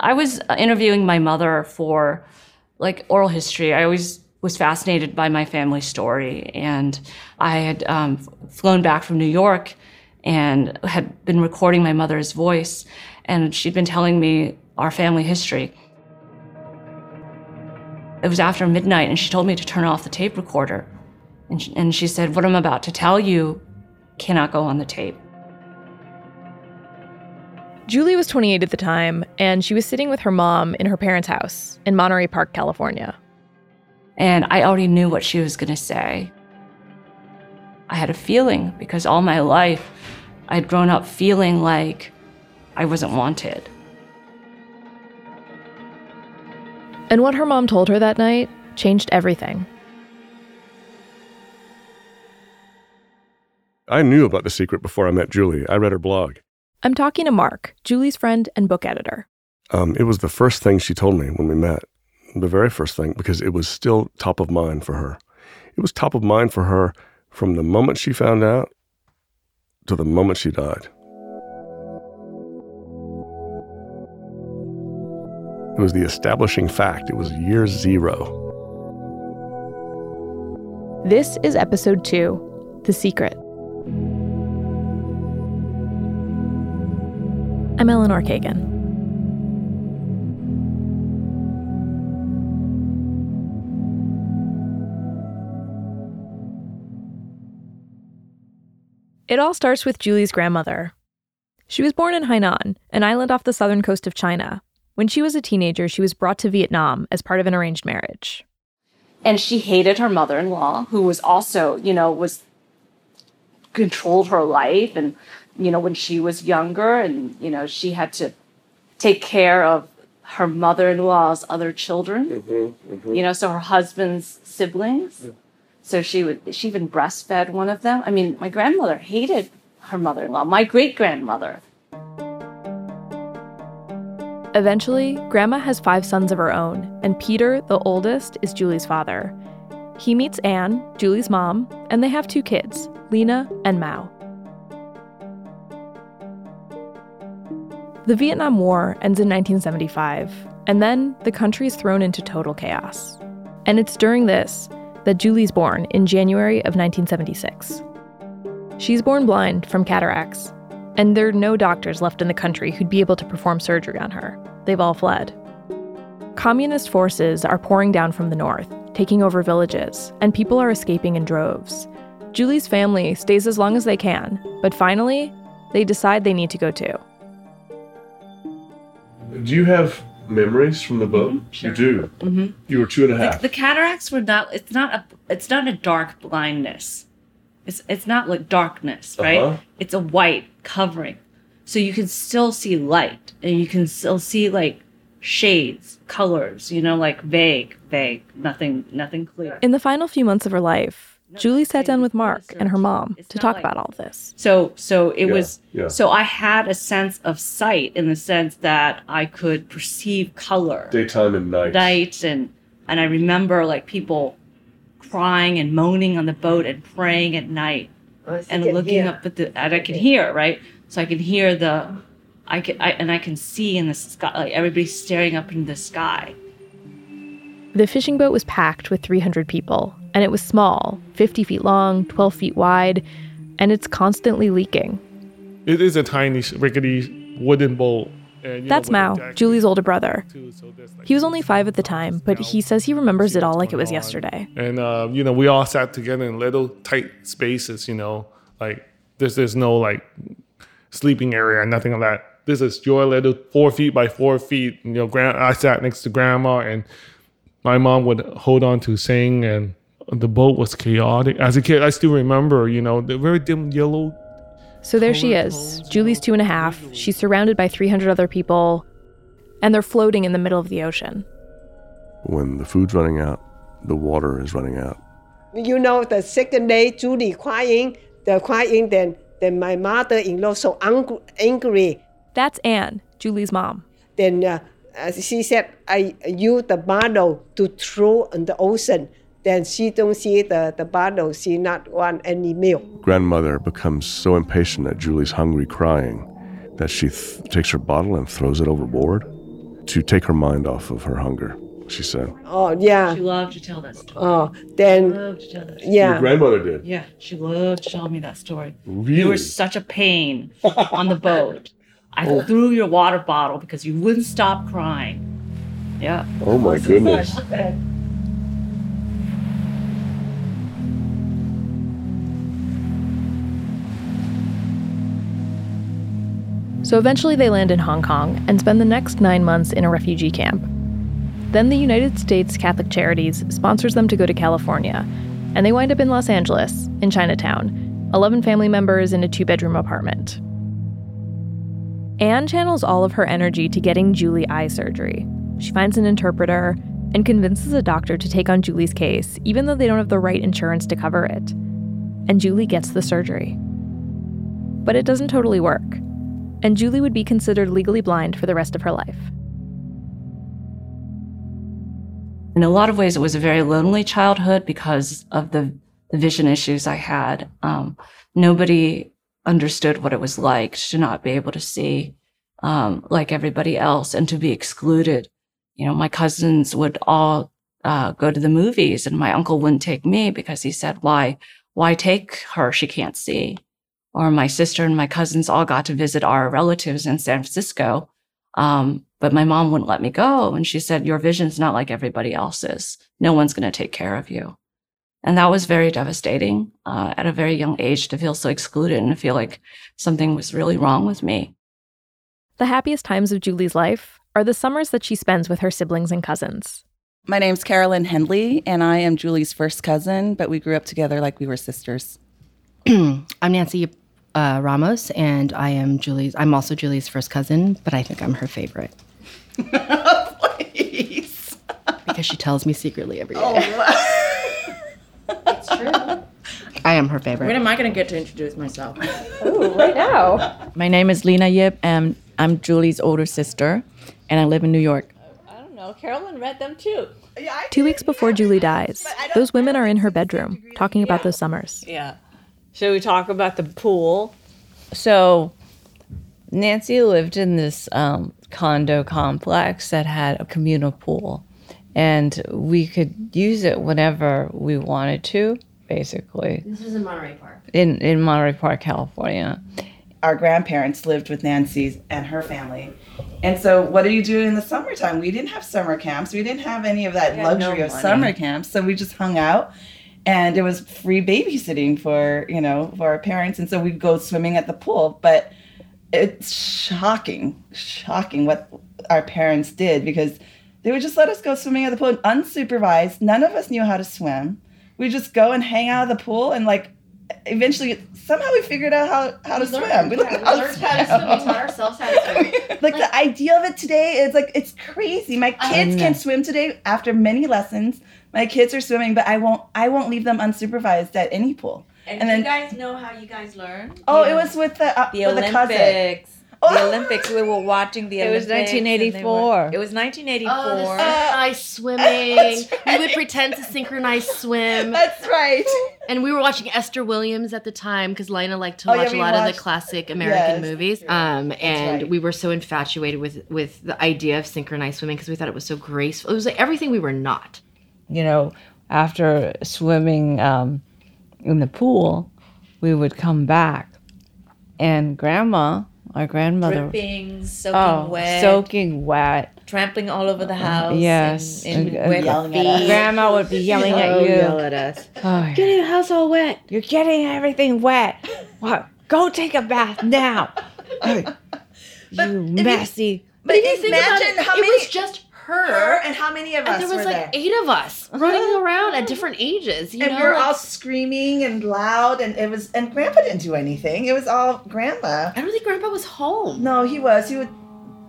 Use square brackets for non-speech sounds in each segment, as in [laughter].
I was interviewing my mother for like oral history. I always was fascinated by my family story. And I had um, flown back from New York and had been recording my mother's voice. And she'd been telling me our family history. It was after midnight, and she told me to turn off the tape recorder. And she, and she said, What I'm about to tell you cannot go on the tape. Julie was 28 at the time, and she was sitting with her mom in her parents' house in Monterey Park, California. And I already knew what she was going to say. I had a feeling because all my life I'd grown up feeling like I wasn't wanted. And what her mom told her that night changed everything. I knew about The Secret before I met Julie. I read her blog. I'm talking to Mark, Julie's friend and book editor. Um, it was the first thing she told me when we met, the very first thing, because it was still top of mind for her. It was top of mind for her from the moment she found out to the moment she died. It was the establishing fact. It was year zero. This is episode two The Secret. I'm Eleanor Kagan. It all starts with Julie's grandmother. She was born in Hainan, an island off the southern coast of China. When she was a teenager, she was brought to Vietnam as part of an arranged marriage. And she hated her mother in law, who was also, you know, was controlled her life and you know, when she was younger and, you know, she had to take care of her mother-in-law's other children, mm-hmm, mm-hmm. you know, so her husband's siblings. Yeah. So she would, she even breastfed one of them. I mean, my grandmother hated her mother-in-law, my great-grandmother. Eventually, Grandma has five sons of her own, and Peter, the oldest, is Julie's father. He meets Anne, Julie's mom, and they have two kids, Lena and Mao. The Vietnam War ends in 1975, and then the country is thrown into total chaos. And it's during this that Julie's born in January of 1976. She's born blind from cataracts, and there are no doctors left in the country who'd be able to perform surgery on her. They've all fled. Communist forces are pouring down from the north, taking over villages, and people are escaping in droves. Julie's family stays as long as they can, but finally, they decide they need to go too. Do you have memories from the boat? Mm-hmm, sure. You do. Mm-hmm. You were two and a half. The, the, cataracts were not. It's not a. It's not a dark blindness. It's it's not like darkness, right? Uh-huh. It's a white covering, so you can still see light, and you can still see like shades, colors. You know, like vague, vague, nothing, nothing clear. In the final few months of her life, Julie sat down with Mark and her mom to talk like, about all this. So so it yeah, was yeah. so I had a sense of sight in the sense that I could perceive color. Daytime and night. Night and and I remember like people crying and moaning on the boat and praying at night. Oh, and looking hear. up at the and I can hear, right? So I can hear the I can I, and I can see in the sky like everybody staring up in the sky. The fishing boat was packed with 300 people, and it was small 50 feet long, 12 feet wide, and it's constantly leaking. It is a tiny, rickety wooden bowl. And, That's know, Mao, Julie's older brother. Too, so like he was only five at the time, but he says he remembers it all like it was yesterday. And, uh, you know, we all sat together in little tight spaces, you know, like there's, there's no like sleeping area, nothing like that. This is your little four feet by four feet. You know, grand, I sat next to grandma and my mom would hold on to sing and the boat was chaotic. As a kid, I still remember, you know, the very dim yellow. So there she is. Julie's two and a half. She's surrounded by 300 other people, and they're floating in the middle of the ocean. When the food's running out, the water is running out. You know, the second day, Julie crying, the crying, then, then my mother in law so angry. That's Anne, Julie's mom. Then uh, uh, she said, I use the bottle to throw in the ocean. Then she don't see the, the bottle, she not want any milk. Grandmother becomes so impatient at Julie's hungry crying that she th- takes her bottle and throws it overboard. to take her mind off of her hunger, she said. Oh yeah. She loved to tell that story. Oh then Loved to tell that story. yeah. Your grandmother did. Yeah, she loved to tell me that story. Really? You were such a pain on the boat. I oh. threw your water bottle because you wouldn't stop crying. Yeah. oh my goodness. [laughs] So eventually they land in Hong Kong and spend the next nine months in a refugee camp. Then the United States Catholic Charities sponsors them to go to California, and they wind up in Los Angeles, in Chinatown, 11 family members in a two bedroom apartment. Anne channels all of her energy to getting Julie eye surgery. She finds an interpreter and convinces a doctor to take on Julie's case, even though they don't have the right insurance to cover it. And Julie gets the surgery. But it doesn't totally work and Julie would be considered legally blind for the rest of her life. in a lot of ways, it was a very lonely childhood because of the, the vision issues I had. Um, nobody understood what it was like to not be able to see um, like everybody else and to be excluded. You know, my cousins would all uh, go to the movies, and my uncle wouldn't take me because he said, "Why? Why take her? She can't see." Or my sister and my cousins all got to visit our relatives in San Francisco, um, but my mom wouldn't let me go. And she said, Your vision's not like everybody else's. No one's going to take care of you. And that was very devastating uh, at a very young age to feel so excluded and to feel like something was really wrong with me. The happiest times of Julie's life are the summers that she spends with her siblings and cousins. My name's Carolyn Hendley, and I am Julie's first cousin, but we grew up together like we were sisters. [clears throat] I'm Nancy uh, Ramos, and I am Julie's. I'm also Julie's first cousin, but I think I'm her favorite Please. because she tells me secretly every day. it's true. I am her favorite. When am I going to get to introduce myself? Ooh, right now. My name is Lena Yip, and I'm Julie's older sister, and I live in New York. I don't know. Carolyn read them too. Yeah, Two weeks before Julie dies, those women are in her bedroom talking about those summers. Yeah. Should we talk about the pool? So Nancy lived in this um, condo complex that had a communal pool, and we could use it whenever we wanted to, basically, This was in Monterey Park. in, in Monterey Park, California. Our grandparents lived with Nancy and her family. And so, what do you do in the summertime? We didn't have summer camps. We didn't have any of that luxury of summer camps. So, we just hung out and it was free babysitting for, you know, for our parents. And so, we'd go swimming at the pool. But it's shocking, shocking what our parents did because they would just let us go swimming at the pool unsupervised. None of us knew how to swim. We just go and hang out of the pool and like eventually somehow we figured out how, how to swim. We learned how to swim. We taught ourselves how to swim. [laughs] like the idea of it today is like it's crazy. My kids can swim today after many lessons. My kids are swimming, but I won't I won't leave them unsupervised at any pool. And, And then- you guys know how you guys learn? Oh, it was with the uh, The with a cousin. Olympics. [laughs] Oh. The Olympics. We were watching the It was Olympics. and they were- 1984. It was 1984. Oh, the synchronized swimming. we would pretend to synchronize swim. That's right. And we were watching Esther Williams at the time because Lena liked to Oh, watch we a lot of the classic American Yes. movies. Um, and right. we were so infatuated with with the idea of synchronized swimming because we thought it was so graceful. It was like everything we were not. You know, after swimming um, in the pool, we would come back, and Grandma, our grandmother, Dripping, soaking oh, wet, soaking wet. trampling all over the house. Yes. And, And- and wet Yelling at us. Grandma would be yelling at Oh, you. yell at us. Oh, Getting the house all wet. You're getting everything wet. What? Go take a bath now. [laughs] you messy. But If you think about imagine it, how it many was just her. her and how many of us and there was were like there. eight of us running uh-huh. around at different ages. You and know, we were like- all screaming and loud, and it was. And Grandpa didn't do anything. It was all Grandma. I don't think Grandpa was home. No, he was. He would.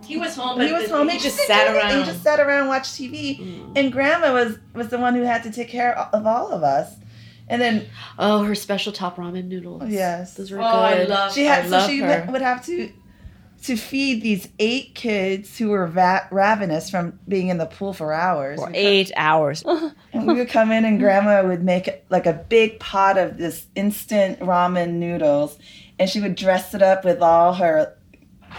He was home. He was home. He just sat around. He just sat around, watched TV, mm. and Grandma was was the one who had to take care of all of us. And then Oh, her special top ramen noodles. Yes. those were oh, I good. love. she had I so love she her. would have to to feed these eight kids who were va- ravenous from being in the pool for hours. For eight hours. [laughs] And we would come in and grandma would make like a big pot of this instant ramen noodles and she would dress it up with all her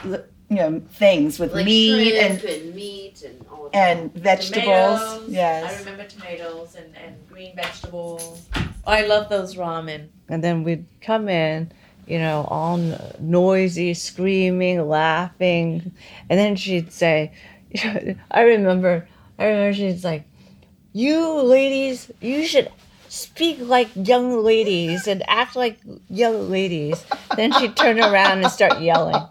you know things with Like meat and and meat and all and vegetables. Tomatoes. Yes. I remember tomatoes and, and green vegetables. Oh, I love those ramen. And then we'd come in, you know, all noisy, screaming, laughing. And then she'd say, [laughs] I remember, I remember she's like, you ladies, you should speak like young ladies and act like young ladies. Then she'd turn around and start yelling.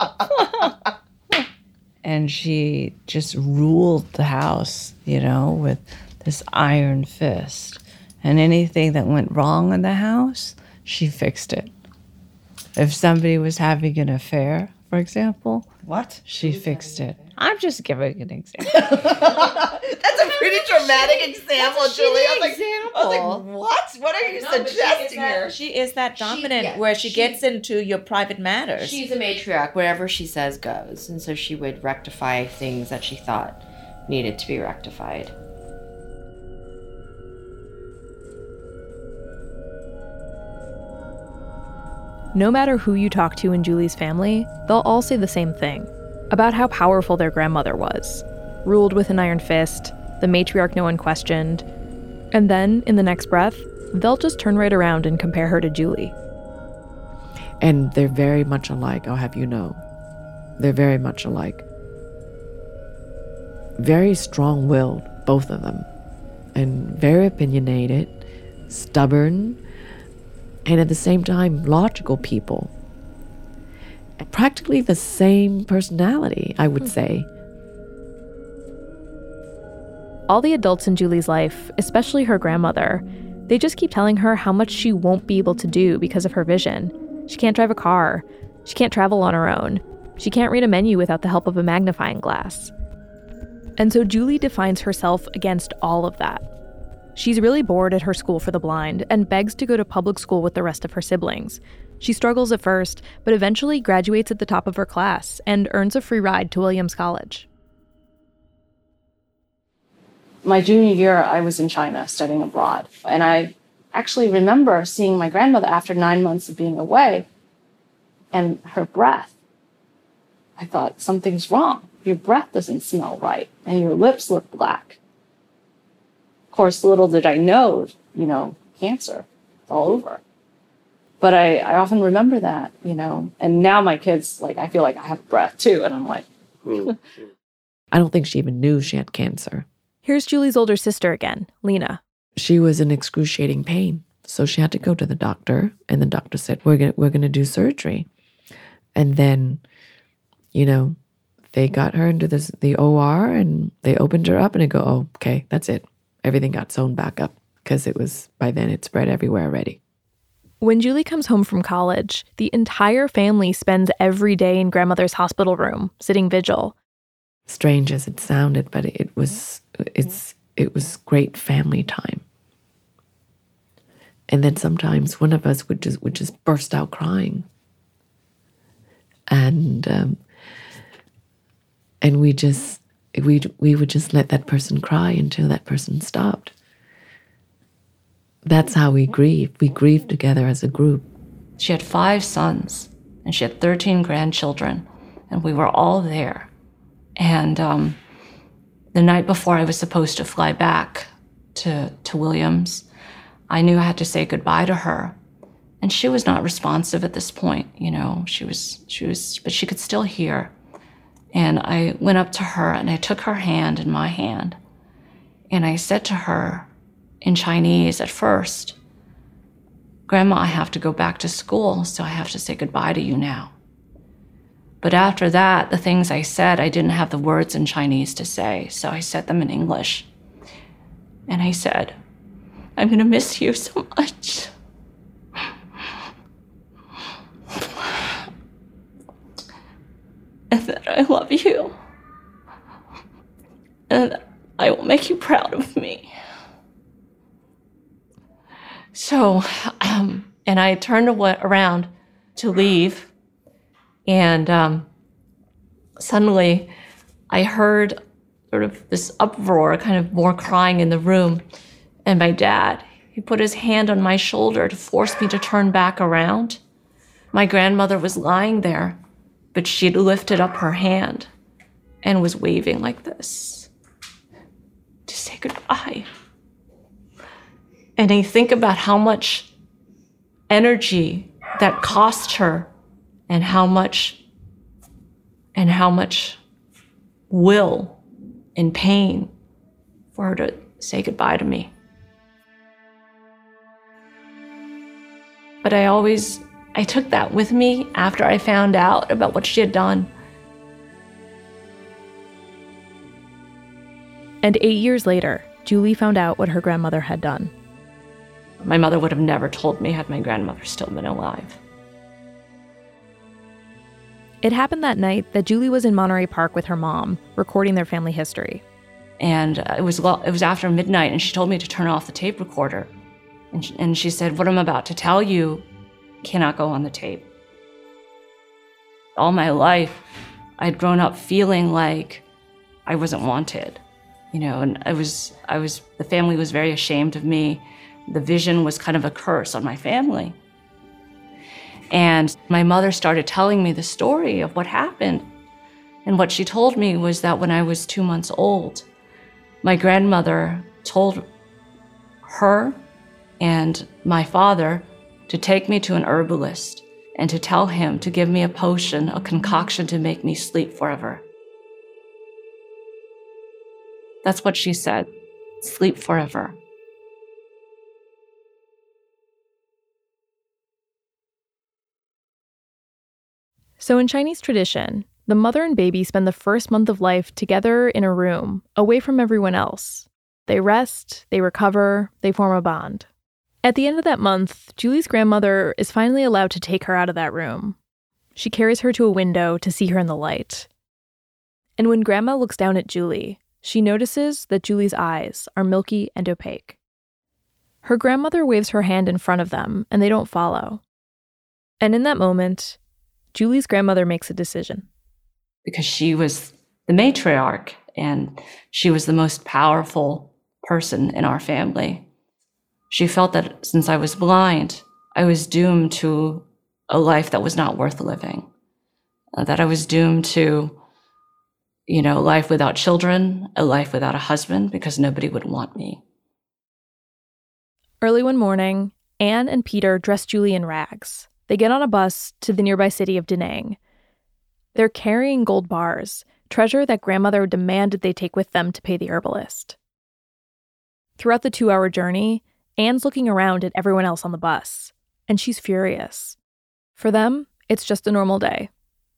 [laughs] and she just ruled the house, you know, with this iron fist. And anything that went wrong in the house, she fixed it. If somebody was having an affair, for example, what? She fixed it. I'm just giving an example. [laughs] That's a pretty dramatic example, That's a Julie. I shitty was like, I was like, what? What are you No, but she suggesting that- here? She is that dominant yeah, where she, she- gets into your private matters. She's a matriarch. Whatever she says goes. And so she would rectify things that she thought needed to be rectified. No matter who you talk to in Julie's family, they'll all say the same thing about how powerful their grandmother was. Ruled with an iron fist, the matriarch no one questioned. And then, in the next breath, they'll just turn right around and compare her to Julie. And they're very much alike, I'll have you know. They're very much alike. Very strong willed, both of them. And very opinionated, stubborn, and at the same time, logical people. Practically the same personality, I would hmm. say. All the adults in Julie's life, especially her grandmother, they just keep telling her how much she won't be able to do because of her vision. She can't drive a car. She can't travel on her own. She can't read a menu without the help of a magnifying glass. And so Julie defines herself against all of that. She's really bored at her school for the blind and begs to go to public school with the rest of her siblings. She struggles at first, but eventually graduates at the top of her class and earns a free ride to Williams College. my junior year, I was in China studying abroad. And I actually remember seeing my grandmother after nine months of being away and her breath. I thought, something's wrong. Your breath doesn't smell right and your lips look black. Of course, little did I know, you know, cancer. It's all over. But I, I often remember that, you know, and now my kids, like, I feel like I have breath too. And I'm like, hmm. [laughs] I don't think she even knew she had cancer. Here's Julie's older sister again, Lena. She was in excruciating pain. So she had to go to the doctor, and the doctor said, We're gonna we're gonna do surgery. And then, you know, they got her into this the OR and they opened her up and they go, Oh, okay, that's it. Everything got sewn back up because it was by then it spread everywhere already. When Julie comes home from college, the entire family spends every day in grandmother's hospital room, sitting vigil. Strange as it sounded, but it was it's it was great family time. And then sometimes one of us would just would just burst out crying. And um, and we just we we would just let that person cry until that person stopped. That's how we grieve. We grieve together as a group. She had five sons and she had 13 grandchildren, and we were all there. And um, the night before I was supposed to fly back to, to Williams, I knew I had to say goodbye to her. And she was not responsive at this point, you know, she was, she was, but she could still hear. And I went up to her and I took her hand in my hand. And I said to her in Chinese at first, Grandma, I have to go back to school, so I have to say goodbye to you now. But after that, the things I said, I didn't have the words in Chinese to say, so I said them in English. And I said, I'm going to miss you so [laughs] much. And that I love you. And I will make you proud of me. So, um, and I turned around to leave, and um, suddenly I heard sort of this uproar, kind of more crying in the room. And my dad, he put his hand on my shoulder to force me to turn back around. My grandmother was lying there, but she'd lifted up her hand and was waving like this to say goodbye. And I think about how much energy that cost her and how much and how much will and pain for her to say goodbye to me. But I always I took that with me after I found out about what she had done. And eight years later, Julie found out what her grandmother had done. My mother would have never told me had my grandmother still been alive. It happened that night that Julie was in Monterey Park with her mom, recording their family history. And uh, it was it was after midnight, and she told me to turn off the tape recorder. And she, and she said, "What I'm about to tell you cannot go on the tape." All my life, I'd grown up feeling like I wasn't wanted, you know, and I was I was the family was very ashamed of me. The vision was kind of a curse on my family. And my mother started telling me the story of what happened. And what she told me was that when I was two months old, my grandmother told her and my father to take me to an herbalist and to tell him to give me a potion, a concoction to make me sleep forever. That's what she said sleep forever. So, in Chinese tradition, the mother and baby spend the first month of life together in a room, away from everyone else. They rest, they recover, they form a bond. At the end of that month, Julie's grandmother is finally allowed to take her out of that room. She carries her to a window to see her in the light. And when Grandma looks down at Julie, she notices that Julie's eyes are milky and opaque. Her grandmother waves her hand in front of them, and they don't follow. And in that moment, Julie's grandmother makes a decision. Because she was the matriarch and she was the most powerful person in our family. She felt that since I was blind, I was doomed to a life that was not worth living, uh, that I was doomed to, you know, life without children, a life without a husband, because nobody would want me. Early one morning, Anne and Peter dress Julie in rags. They get on a bus to the nearby city of Da Nang. They're carrying gold bars, treasure that grandmother demanded they take with them to pay the herbalist. Throughout the two hour journey, Anne's looking around at everyone else on the bus, and she's furious. For them, it's just a normal day,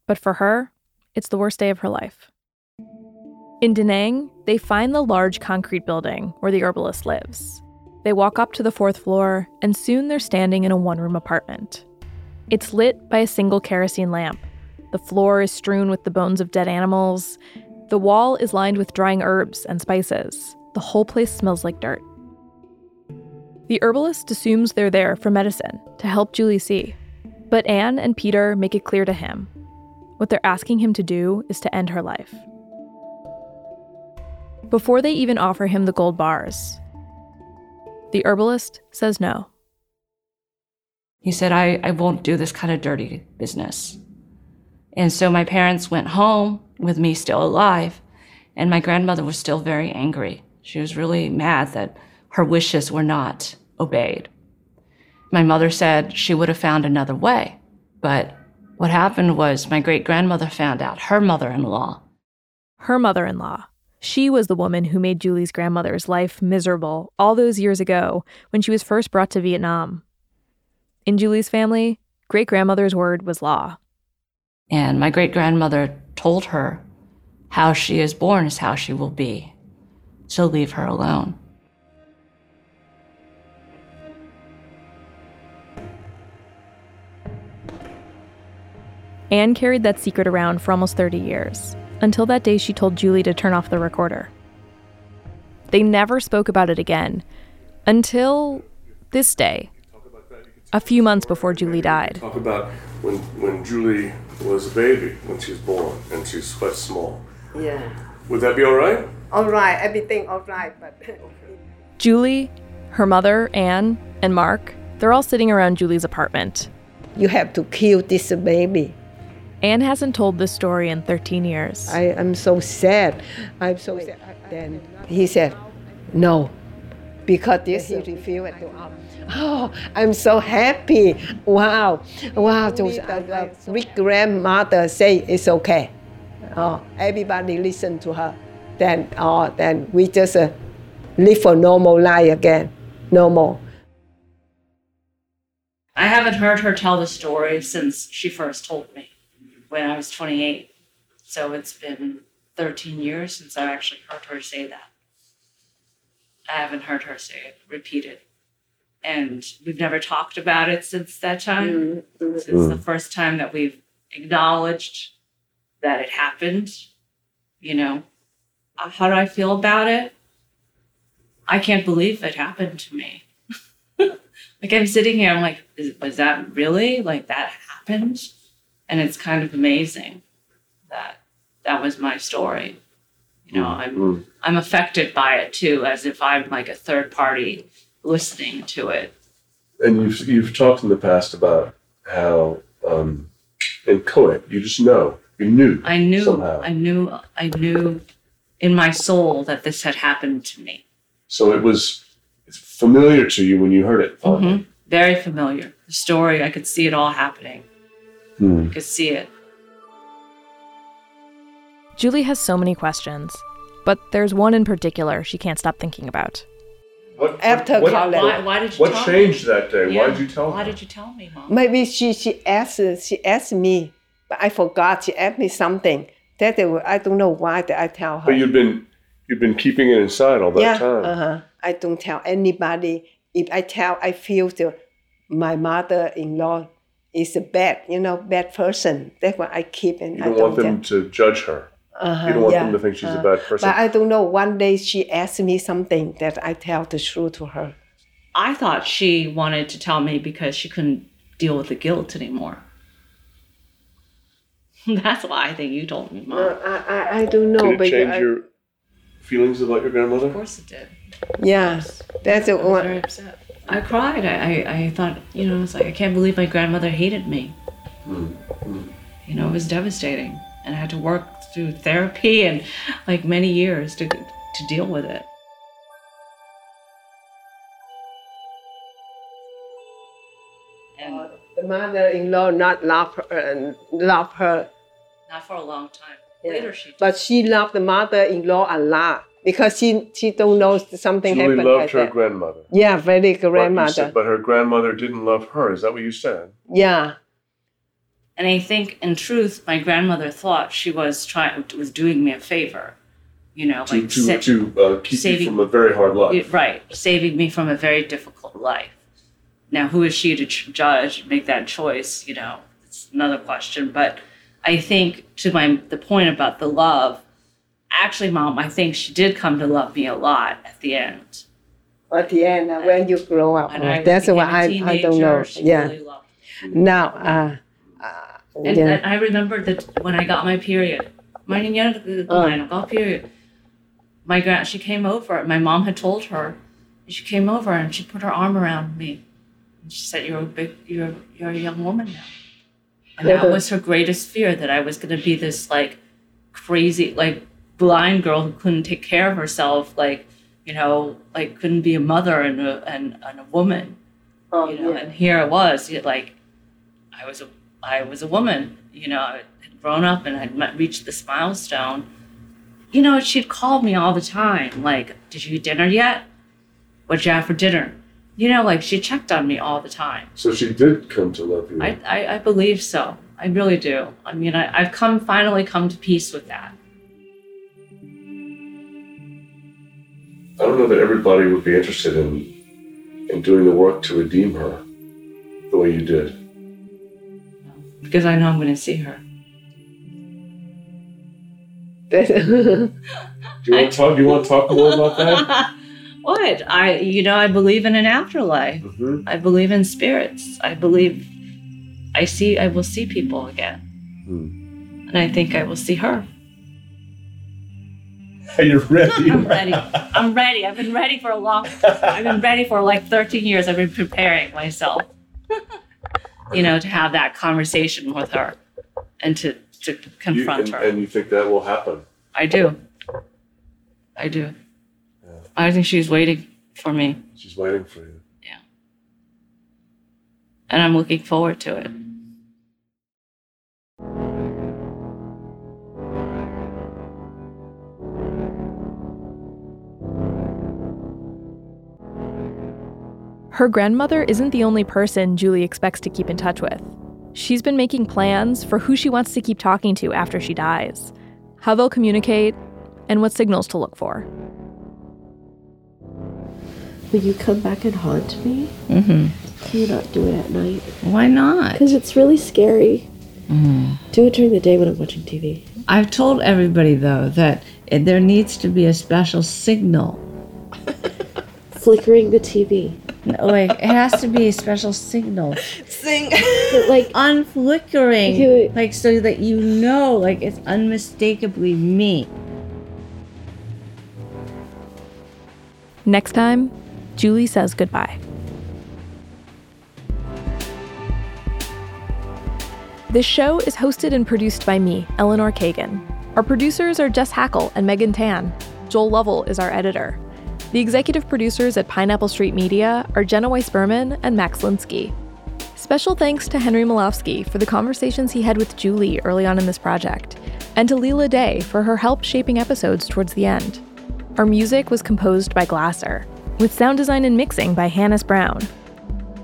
but for her, it's the worst day of her life. In Da Nang, they find the large concrete building where the herbalist lives. They walk up to the fourth floor, and soon they're standing in a one room apartment. It's lit by a single kerosene lamp. The floor is strewn with the bones of dead animals. The wall is lined with drying herbs and spices. The whole place smells like dirt. The herbalist assumes they're there for medicine to help Julie see. But Anne and Peter make it clear to him what they're asking him to do is to end her life. Before they even offer him the gold bars, the herbalist says no. He said, I, I won't do this kind of dirty business. And so my parents went home with me still alive, and my grandmother was still very angry. She was really mad that her wishes were not obeyed. My mother said she would have found another way, but what happened was my great grandmother found out, her mother in law. Her mother in law. She was the woman who made Julie's grandmother's life miserable all those years ago when she was first brought to Vietnam. In Julie's family, great grandmother's word was law. And my great grandmother told her, How she is born is how she will be. So leave her alone. Anne carried that secret around for almost 30 years, until that day she told Julie to turn off the recorder. They never spoke about it again until this day, a few months before Julie died. Talk about when, when Julie was a baby, when she was born, and she's quite small. Yeah. Would that be all right? All right, everything all right, but. [laughs] Julie, her mother, Anne, and Mark, they're all sitting around Julie's apartment. You have to kill this baby. Anne hasn't told this story in 13 years. I am so sad. I'm so sad. Then he said, no, because this he refused to us. Oh, I'm so happy. Wow. Wow. So the great grandmother say it's okay. Oh, everybody listen to her. Then, oh, then we just uh, live a normal life again. Normal. I haven't heard her tell the story since she first told me when I was 28. So it's been 13 years since I actually heard her say that. I haven't heard her say it, repeat it. And we've never talked about it since that time. Mm-hmm. It's the first time that we've acknowledged that it happened. You know, Uh, how do I feel about it? I can't believe it happened to me. [laughs] like I'm sitting here, I'm like, is, was that really like that happened? And it's kind of amazing that that was my story. You know, I'm I'm affected by it too, as if I'm like a third party listening to it. And you've you've talked in the past about how um, in Koet you just know you knew I knew, somehow. I knew, I knew in my soul that this had happened to me. So it was familiar to you when you heard it. Mhm. Very familiar. The story, I could see it all happening. Hmm. I could see it. Julie has so many questions, but there's one in particular she can't stop thinking about. What, After what, college. Why, why did you what tell changed me? that day? Yeah. Why did you tell Why her? did you tell me, mom? Maybe she she asked she asked me, but I forgot. She asked me something. That they were- I don't know why that I tell her. But you've been you've been keeping it inside all that yeah, time. uh-huh. I don't tell anybody. If I tell, I feel the, my mother-in-law is a bad, you know, bad person. That's why I keep and You I don't don't want them tell. to judge her. Uh-huh, you don't want yeah, them to think she's a uh, bad person. But I don't know. One day she asked me something that I tell the truth to her. I thought she wanted to tell me because she couldn't deal with the guilt anymore. [laughs] That's why I think you told me, mom. Uh, I, I, I don't know. Did it but change I, your feelings about your grandmother? Of course it did. Yeah, that's the I was one. very upset. I cried. I, I, I thought, you know, it's like, I can't believe my grandmother hated me. You know, it was devastating. And I had to work through therapy and like many years to, to deal with it. And The mother-in-law not love her and love her, not for a long time. Yeah. Later she but she loved the mother-in-law a lot because she she don't know something Julie happened loved like her that. grandmother. Yeah, very But, grandmother. said, but her grandmother didn't love her. Is that what you said? yeah. And I think, in truth, my grandmother thought she was trying was doing me a favor, you know, To like to, sa- to uh, keep you saving- from a very hard life. Right, saving me from a very difficult life. Now, who is she to ch- judge, make that choice? You know, it's another question. But I think to my the point about the love, actually, mom, I think she did come to love me a lot at the end. At the end, uh, when you grow up, uh, that's what I, I don't know. Yeah. really Now, uh, uh, And, yeah. and I remember that when I got my period, my Uh. got period. My grand, she came over. My mom had told her. She came over and she put her arm around me. And she said, "You're a big, you're, you're a young woman now." And that was her greatest fear that I was going to be this like crazy, like blind girl who couldn't take care of herself, like you know, like couldn't be a mother and a and, and a woman. Oh, you know, yeah. and here I was, like I was a I was a woman, you know, I had grown up and had met, reached this milestone. You know, she'd call me all the time, like, "Did you eat dinner yet? What'd you have for dinner?" You know, like she checked on me all the time. So she did come to love you. I, I, I believe so. I really do. I mean, I, I've come finally come to peace with that. I don't know that everybody would be interested in in doing the work to redeem her the way you did. because I know I'm going to see her. [laughs] Do you want to talk? Do you want to talk more about that? [laughs] what I, you know, I believe in an afterlife. Mhm. I believe in spirits. I believe I see. I will see people again, and I think I will see her. [laughs] Are you ready? I'm ready. I'm ready. I've been ready for a long. Time. I've been ready for like 13 years. I've been preparing myself. [laughs] you know, to have that conversation with her. and to to confront you, her. And you think that will happen? I do. I do. Yeah. I think she's waiting for me. She's waiting for you. Yeah. And I'm looking forward to it. Her grandmother isn't the only person Julie expects to keep in touch with. She's been making plans for who she wants to keep talking to after she dies, how they'll communicate, and what signals to look for. Will you come back and haunt me? Mm-hmm. Can you not do it at night? Why not? Because it's really scary. Mm. Do it during the day when I'm watching TV. I've told everybody though that there needs to be a special signal. [laughs] Flickering the TV. No, like it has to be a special signal. Sing. like unflickering. Okay, like so that you know, like it's unmistakably me. Next time, Julie says goodbye. This show is hosted and produced by me, Eleanor Kagan. Our producers are Jess Hackle and Megan Tan. Joel Lovell is our editor. The executive producers at Pineapple Street Media are Jenna Weiss Berman and Max Linsky. Special thanks to Henry Malofsky for the conversations he had with Julie early on in this project, and to Leela Day for her help shaping episodes towards the end. Our music was composed by Glasser, with sound design and mixing by Hannis Brown.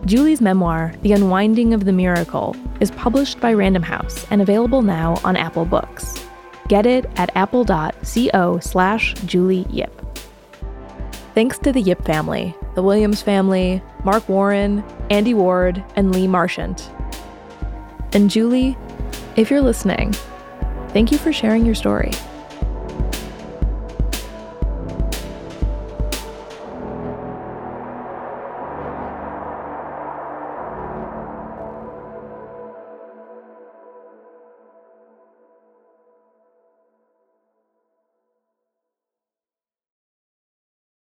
Julie's memoir, The Unwinding of the Miracle, is published by Random House and available now on Apple Books. Get it at apple.co slash Julie Yip. Thanks to the Yip family, the Williams family, Mark Warren, Andy Ward, and Lee Marchant. And Julie, if you're listening, thank you for sharing your story.